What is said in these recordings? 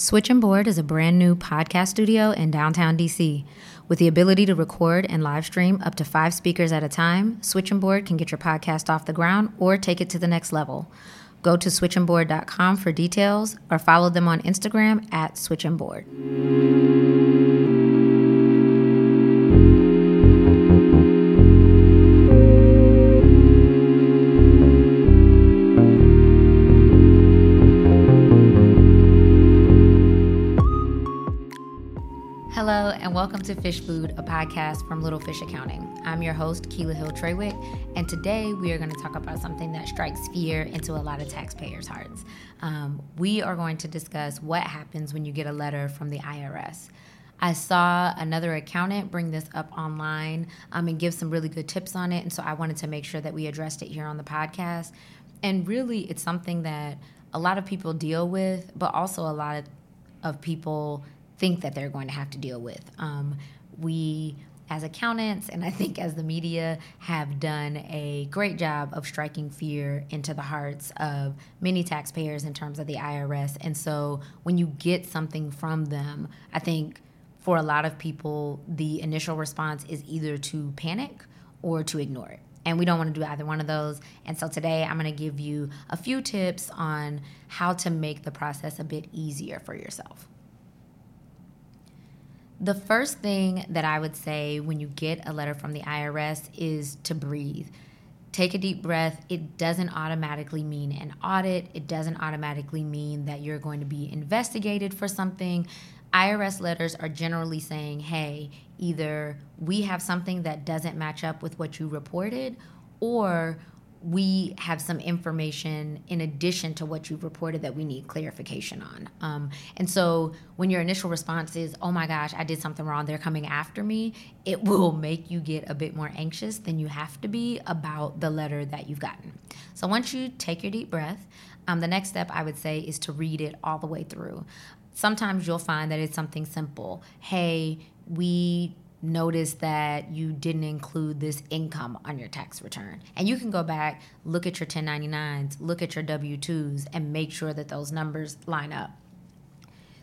Switching Board is a brand new podcast studio in downtown DC. With the ability to record and live stream up to five speakers at a time, Switching Board can get your podcast off the ground or take it to the next level. Go to switchingboard.com for details or follow them on Instagram at switchingboard. To Fish Food, a podcast from Little Fish Accounting. I'm your host, Keela Hill Trawick, and today we are going to talk about something that strikes fear into a lot of taxpayers' hearts. Um, we are going to discuss what happens when you get a letter from the IRS. I saw another accountant bring this up online um, and give some really good tips on it, and so I wanted to make sure that we addressed it here on the podcast. And really, it's something that a lot of people deal with, but also a lot of, of people think that they're going to have to deal with. Um, we, as accountants, and I think as the media, have done a great job of striking fear into the hearts of many taxpayers in terms of the IRS. And so when you get something from them, I think for a lot of people, the initial response is either to panic or to ignore it. And we don't want to do either one of those. And so today I'm going to give you a few tips on how to make the process a bit easier for yourself. The first thing that I would say when you get a letter from the IRS is to breathe. Take a deep breath. It doesn't automatically mean an audit, it doesn't automatically mean that you're going to be investigated for something. IRS letters are generally saying, hey, either we have something that doesn't match up with what you reported, or we have some information in addition to what you've reported that we need clarification on. Um, and so when your initial response is, oh my gosh, I did something wrong, they're coming after me, it will make you get a bit more anxious than you have to be about the letter that you've gotten. So once you take your deep breath, um, the next step I would say is to read it all the way through. Sometimes you'll find that it's something simple. Hey, we notice that you didn't include this income on your tax return. And you can go back, look at your 1099s, look at your W 2s, and make sure that those numbers line up.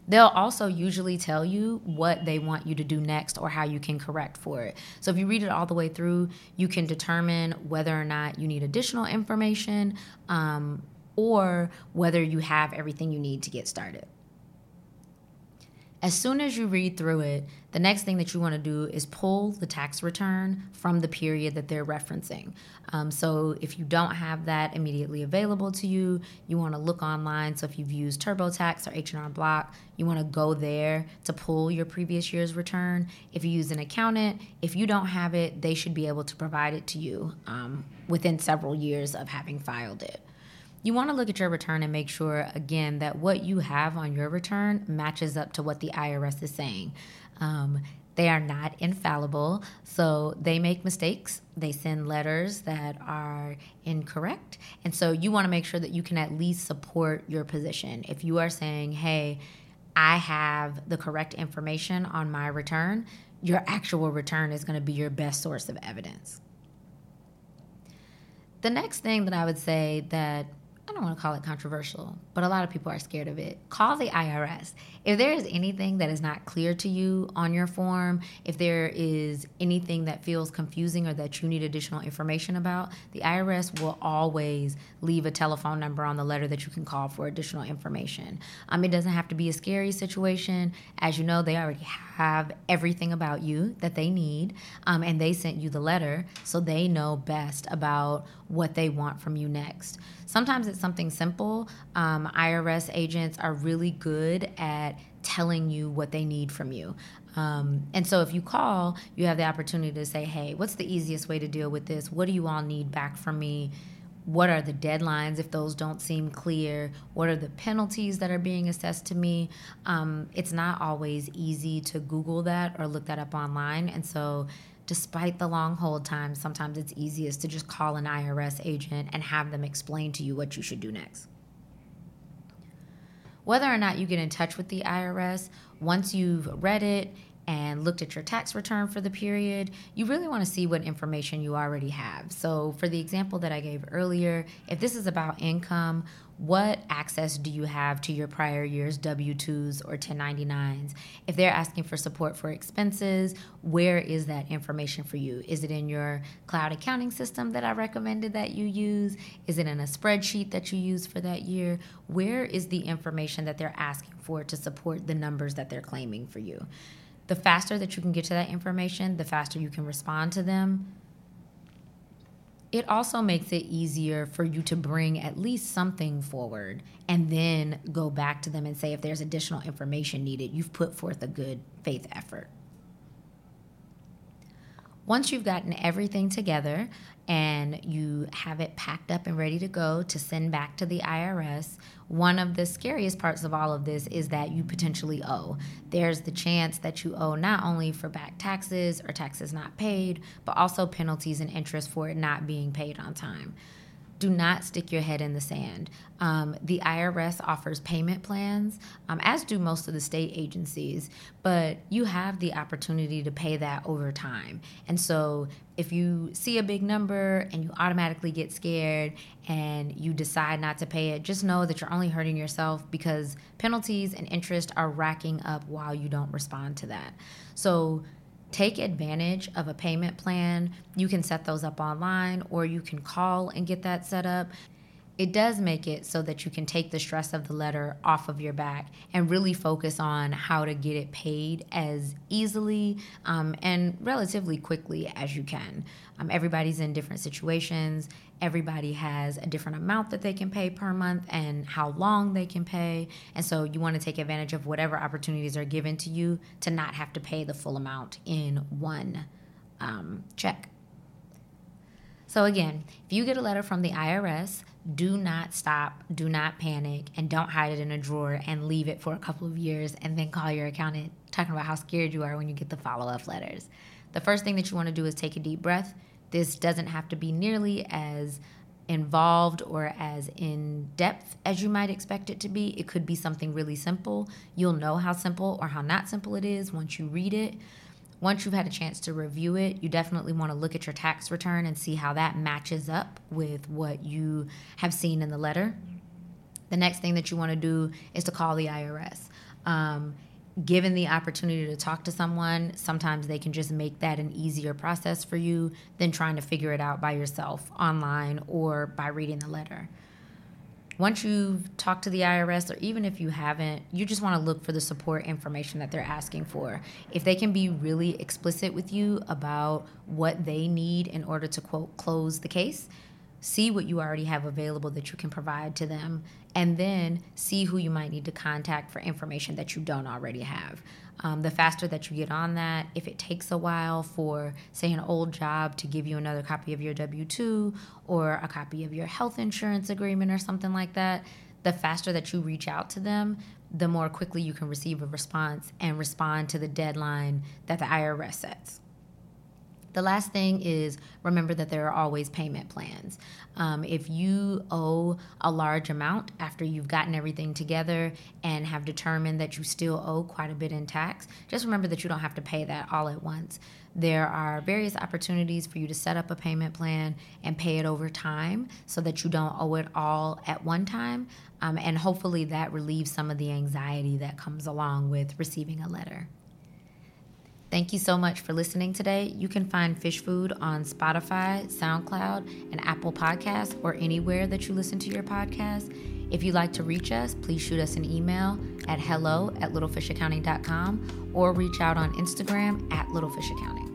They'll also usually tell you what they want you to do next or how you can correct for it. So if you read it all the way through, you can determine whether or not you need additional information um, or whether you have everything you need to get started. As soon as you read through it, the next thing that you want to do is pull the tax return from the period that they're referencing. Um, so if you don't have that immediately available to you, you want to look online. So if you've used TurboTax or H&R Block, you want to go there to pull your previous year's return. If you use an accountant, if you don't have it, they should be able to provide it to you um, within several years of having filed it you want to look at your return and make sure, again, that what you have on your return matches up to what the IRS is saying. Um, they are not infallible, so they make mistakes. They send letters that are incorrect. And so you want to make sure that you can at least support your position. If you are saying, hey, I have the correct information on my return, your actual return is going to be your best source of evidence. The next thing that I would say that don't want to call it controversial, but a lot of people are scared of it. Call the IRS. If there is anything that is not clear to you on your form, if there is anything that feels confusing or that you need additional information about, the IRS will always leave a telephone number on the letter that you can call for additional information. Um, it doesn't have to be a scary situation. As you know, they already have everything about you that they need, um, and they sent you the letter, so they know best about what they want from you next. Sometimes it's something simple. Um, IRS agents are really good at telling you what they need from you. Um, and so if you call, you have the opportunity to say, hey, what's the easiest way to deal with this? What do you all need back from me? What are the deadlines if those don't seem clear? What are the penalties that are being assessed to me? Um, it's not always easy to Google that or look that up online. And so despite the long hold time, sometimes it's easiest to just call an IRS agent and have them explain to you what you should do next. Whether or not you get in touch with the IRS, once you've read it and looked at your tax return for the period, you really want to see what information you already have. So, for the example that I gave earlier, if this is about income, what access do you have to your prior year's W 2s or 1099s? If they're asking for support for expenses, where is that information for you? Is it in your cloud accounting system that I recommended that you use? Is it in a spreadsheet that you use for that year? Where is the information that they're asking for to support the numbers that they're claiming for you? The faster that you can get to that information, the faster you can respond to them it also makes it easier for you to bring at least something forward and then go back to them and say if there's additional information needed, you've put forth a good faith effort. Once you've gotten everything together and you have it packed up and ready to go to send back to the IRS, one of the scariest parts of all of this is that you potentially owe. There's the chance that you owe not only for back taxes or taxes not paid, but also penalties and interest for it not being paid on time do not stick your head in the sand. Um, the IRS offers payment plans, um, as do most of the state agencies, but you have the opportunity to pay that over time. And so if you see a big number and you automatically get scared and you decide not to pay it, just know that you're only hurting yourself because penalties and interest are racking up while you don't respond to that. So take advantage of a payment plan. You can set those up online or you can call and get that set up. It does make it so that you can take the stress of the letter off of your back and really focus on how to get it paid as easily um, and relatively quickly as you can. Um, everybody's in different situations. Everybody has a different amount that they can pay per month and how long they can pay. And so you want to take advantage of whatever opportunities are given to you to not have to pay the full amount in one um, check. So, again, if you get a letter from the IRS, do not stop, do not panic, and don't hide it in a drawer and leave it for a couple of years and then call your accountant talking about how scared you are when you get the follow up letters. The first thing that you want to do is take a deep breath this doesn't have to be nearly as involved or as in depth as you might expect it to be. It could be something really simple. You'll know how simple or how not simple it is once you read it. Once you've had a chance to review it, you definitely want to look at your tax return and see how that matches up with what you have seen in the letter. The next thing that you want to do is to call the IRS. Um, given the opportunity to talk to someone, sometimes they can just make that an easier process for you than trying to figure it out by yourself online or by reading the letter. Once you've talked to the IRS, or even if you haven't, you just want to look for the support information that they're asking for. If they can be really explicit with you about what they need in order to quote close the case, see what you already have available that you can provide to them, and then see who you might need to contact for information that you don't already have. Um, the faster that you get on that, if it takes a while for, say, an old job to give you another copy of your W 2 or a copy of your health insurance agreement or something like that, the faster that you reach out to them, the more quickly you can receive a response and respond to the deadline that the IRS sets. The last thing is remember that there are always payment plans. Um, if you owe a large amount after you've gotten everything together and have determined that you still owe quite a bit in tax, just remember that you don't have to pay that all at once. There are various opportunities for you to set up a payment plan and pay it over time so that you don't owe it all at one time. Um, and hopefully that relieves some of the anxiety that comes along with receiving a letter. Thank you so much for listening today. You can find Fish Food on Spotify, SoundCloud, and Apple Podcasts, or anywhere that you listen to your podcast. If you'd like to reach us, please shoot us an email at hello at littlefishaccounting.com or reach out on Instagram at littlefishaccounting.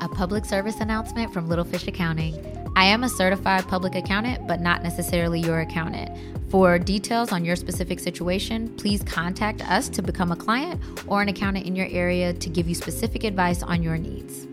A public service announcement from Little Fish Accounting. I am a certified public accountant, but not necessarily your accountant. For details on your specific situation, please contact us to become a client or an accountant in your area to give you specific advice on your needs.